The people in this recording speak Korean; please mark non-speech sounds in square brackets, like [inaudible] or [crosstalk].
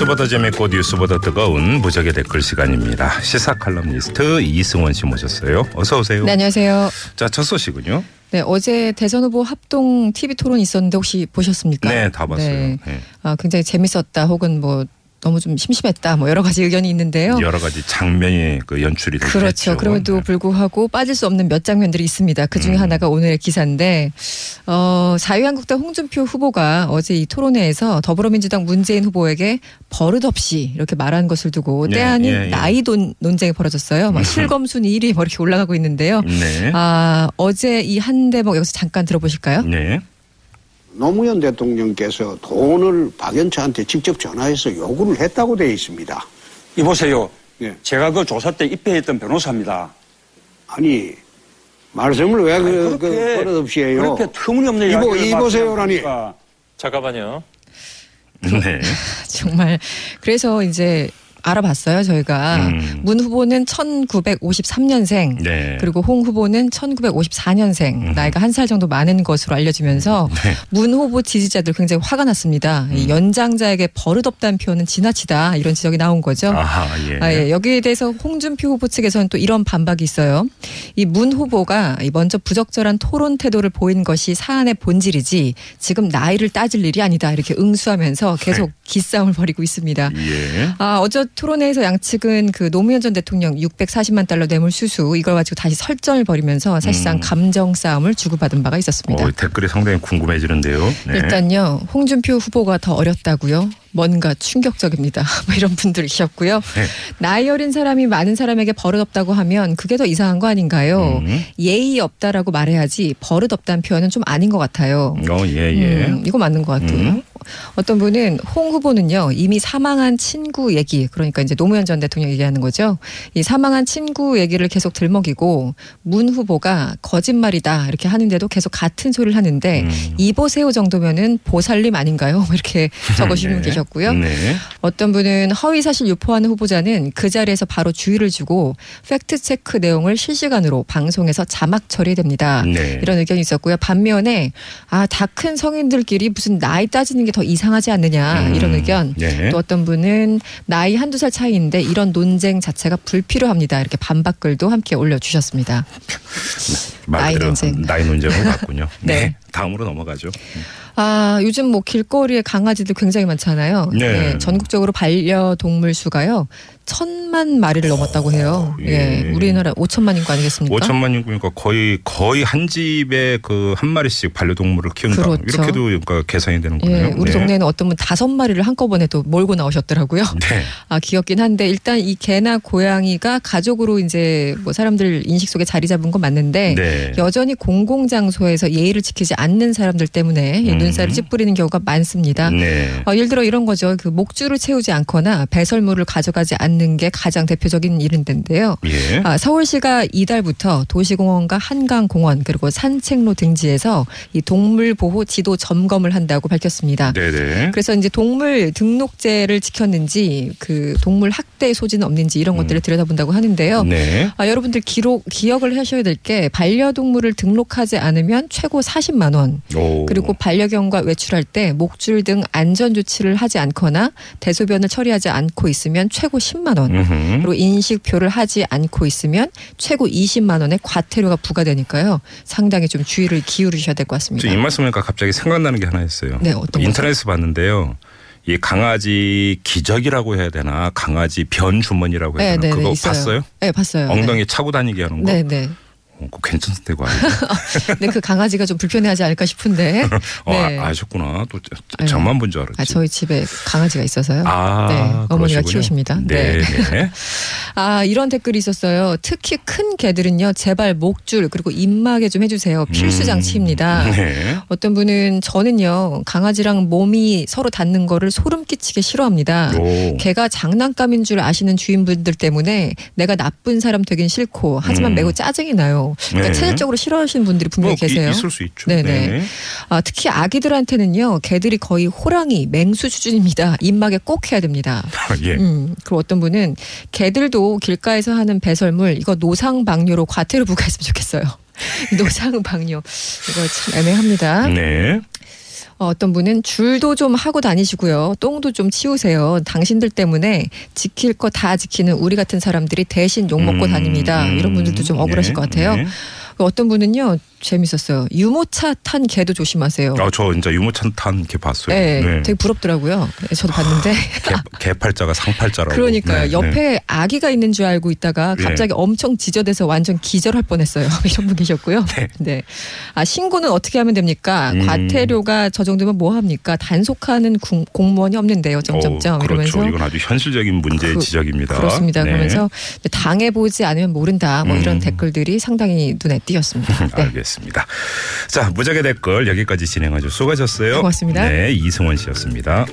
뉴스보다 재밌고 뉴스보다 뜨거운 무적의 댓글 시간입니다. 시사 칼럼니스트 이승원 씨 모셨어요. 어서 오세요. 네, 안녕하세요. 자, 첫 소식은요. 네, 어제 대선 후보 합동 TV 토론 있었는데 혹시 보셨습니까? 네, 다 봤어요. 네. 네. 아, 굉장히 재밌었다 혹은 뭐 너무 좀 심심했다 뭐 여러 가지 의견이 있는데요. 여러 가지 장면이 그 연출이. 그렇죠. 그럼에도 불구하고 빠질 수 없는 몇 장면들이 있습니다. 그 중에 음. 하나가 오늘의 기사인데, 어, 자유한국당 홍준표 후보가 어제 이 토론회에서 더불어민주당 문재인 후보에게 버릇없이 이렇게 말한 것을 두고 네, 때 아닌 예, 예. 나이 돈 논쟁이 벌어졌어요. 막 실검순위 1위 뭐 이렇게 올라가고 있는데요. 네. 아, 어제 이 한 대목 여기서 잠깐 들어보실까요? 네. 노무현 대통령께서 돈을 박연차한테 직접 전화해서 요구를 했다고 되어 있습니다. 이보세요. 예. 제가 그 조사 때 입회했던 변호사입니다. 아니 말씀을 왜 그, 그 그렇게- 버릇없이 해요? 그렇게 터무니없는 이보- 이보세요라니. 잠깐만요. 네. [laughs] 정말 그래서 이제 알아봤어요 저희가 음. 문 후보는 1953년생 네. 그리고 홍 후보는 1954년생 나이가 한 살 정도 많은 것으로 알려지면서 네. 문 후보 지지자들 굉장히 화가 났습니다. 음. 이 연장자에게 버릇없다는 표현은 지나치다 이런 지적이 나온 거죠. 아하, 예. 아, 예. 여기에 대해서 홍준표 후보 측에서는 또 이런 반박이 있어요. 이 문 후보가 이 먼저 부적절한 토론 태도를 보인 것이 사안의 본질이지 지금 나이를 따질 일이 아니다 이렇게 응수하면서 계속 기싸움을 벌이고 있습니다. 예. 아, 어제 토론회에서 양측은 그 노무현 전 대통령 640만 달러 뇌물 수수 이걸 가지고 다시 설전을 벌이면서 사실상 음. 감정 싸움을 주고받은 바가 있었습니다. 어, 댓글이 상당히 궁금해지는데요. 네. 일단요, 홍준표 후보가 더 어렸다고요? 뭔가 충격적입니다. [laughs] 뭐 이런 분들 계셨고요. 네. 나이 어린 사람이 많은 사람에게 버릇 없다고 하면 그게 더 이상한 거 아닌가요? 음. 예의 없다라고 말해야지 버릇 없다는 표현은 좀 아닌 것 같아요. 어, 예, 예. 음, 이거 맞는 것 같아요. 음. 어떤 분은 홍 후보는요 이미 사망한 친구 얘기 그러니까 이제 노무현 전 대통령 얘기하는 거죠. 이 사망한 친구 얘기를 계속 들먹이고 문 후보가 거짓말이다 이렇게 하는데도 계속 같은 소리를 하는데 음. 이보세요 정도면은 보살림 아닌가요? 뭐 [laughs] 이렇게 [laughs] 적으시는 분 네. 계셨고요. 네. 어떤 분은 허위 사실 유포하는 후보자는 그 자리에서 바로 주의를 주고 팩트 체크 내용을 실시간으로 방송에서 자막 처리됩니다. 네. 이런 의견이 있었고요. 반면에 아 다 큰 성인들끼리 무슨 나이 따지는 게더 이상하지 않느냐 음. 이런 의견. 네. 또 어떤 분은 나이 한두 살 차이인데 이런 논쟁 자체가 불필요합니다. 이렇게 반박글도 함께 올려주셨습니다. [laughs] 말 나이 논쟁. 나이 논쟁으로 갔군요. [laughs] 네. 네. 다음으로 넘어가죠. 아 요즘 뭐 길거리에 강아지들 굉장히 많잖아요. 네. 전국적으로 반려동물 수가요 천만 마리를 넘었다고 해요. 예. 예, 우리나라 5천만 인구 아니겠습니까? 5천만 인구니까 거의 거의 한 집에 그 한 마리씩 반려동물을 키운다. 그렇죠. 이렇게도 그러니까 계산이 되는 거네요. 예, 우리 네. 동네에는 어떤 분 다섯 마리를 한꺼번에 또 몰고 나오셨더라고요. [laughs] 네. 아, 귀엽긴 한데 일단 이 개나 고양이가 가족으로 이제 뭐 사람들 인식 속에 자리 잡은 건 맞는데 네. 여전히 공공 장소에서 예의를 지키지 않는 사람들 때문에 이 음. 눈살을 찌푸리는 경우가 많습니다. 네. 어, 예를 들어 이런 거죠. 그 목줄을 채우지 않거나 배설물을 가져가지 않는 게 가장 대표적인 일인데요. 예. 아, 서울시가 이달부터 도시공원과 한강공원 그리고 산책로 등지에서 이 동물 보호 지도 점검을 한다고 밝혔습니다. 네네. 그래서 이제 동물 등록제를 지켰는지 그 동물 학대 소지는 없는지 이런 것들을 들여다본다고 하는데요. 음. 네. 아, 여러분들 기록 기억을 하셔야 될 게 반려 동물을 등록하지 않으면 최고 40만 원 오. 그리고 반려견과 외출할 때 목줄 등 안전 조치를 하지 않거나 대소변을 처리하지 않고 있으면 최고 10만 원 음흠. 그리고 인식표를 하지 않고 있으면 최고 20만 원의 과태료가 부과되니까요. 상당히 좀 주의를 기울이셔야 될 것 같습니다. 저이 말씀하니까 갑자기 생각나는 게 하나 있어요. 네, 어떤 인터넷에서 봤는데요. 이 강아지 기저귀라고 해야 되나 강아지 변 주머니라고 해야 되나 그거 있어요. 봤어요? 네, 봤어요. 엉덩이 차고 다니게 하는 거. 네, 네. 괜찮은데 거 아니에요? [laughs] 네, 그 강아지가 좀 불편해하지 않을까 싶은데. [laughs] 어, 네. 아, 아셨구나. 또 저- 아유. 저만 본 줄 알았지. 아, 저희 집에 강아지가 있어서요. 아, 네, 어머니가 그러시군요. 키우십니다. 네. 네. [laughs] 아, 이런 댓글이 있었어요. 특히 큰 개들은요, 제발 목줄 그리고 입마개 좀 해주세요. 필수 음. 장치입니다. 네. 어떤 분은 저는요 강아지랑 몸이 서로 닿는 거를 소름 끼치게 싫어합니다. 오. 개가 장난감인 줄 아시는 주인분들 때문에 내가 나쁜 사람 되긴 싫고 하지만 음. 매우 짜증이 나요. 그러니까 네. 체질적으로 싫어하시는 분들이 분명히 뭐, 이- 계세요. 있을 수 있죠. 네네. 네. 아, 특히 아기들한테는요 개들이 거의 호랑이, 맹수 수준입니다. 입마개 꼭 해야 됩니다. 예. 음, 그리고 어떤 분은 개들도 길가에서 하는 배설물 이거 노상방뇨로 과태료 부과했으면 좋겠어요. [laughs] 노상방뇨 이거 참 애매합니다. 네. 어, 어떤 분은 줄도 좀 하고 다니시고요. 똥도 좀 치우세요. 당신들 때문에 지킬 거 다 지키는 우리 같은 사람들이 대신 욕먹고 음, 다닙니다. 이런 분들도 좀 억울하실 네, 것 같아요. 네. 어떤 분은요. 재밌었어요. 유모차 탄 개도 조심하세요. 아, 저 진짜 유모차 탄 개 봤어요. 네, 네. 되게 부럽더라고요. 네, 저도 봤는데. 개, 개팔자가 상팔자라고. 그러니까요. 네, 옆에 네. 아기가 있는 줄 알고 있다가 네. 갑자기 엄청 지저대서 완전 기절할 뻔했어요. [laughs] 이런 분 계셨고요. 네. 네. 아 신고는 어떻게 하면 됩니까? 음. 과태료가 저 정도면 뭐 합니까? 단속하는 공, 공무원이 없는데요. 점점점 어, 그렇죠. 이러면서 이건 아주 현실적인 문제 그- 지적입니다. 그렇습니다. 네. 그러면서 당해 보지 않으면 모른다. 뭐 이런 음. 댓글들이 상당히 눈에 띄었습니다. [laughs] 네. 알겠습니다. 자, 무작위 댓글 여기까지 진행하죠. 수고하셨어요. 고맙습니다. 네, 이승원 씨였습니다.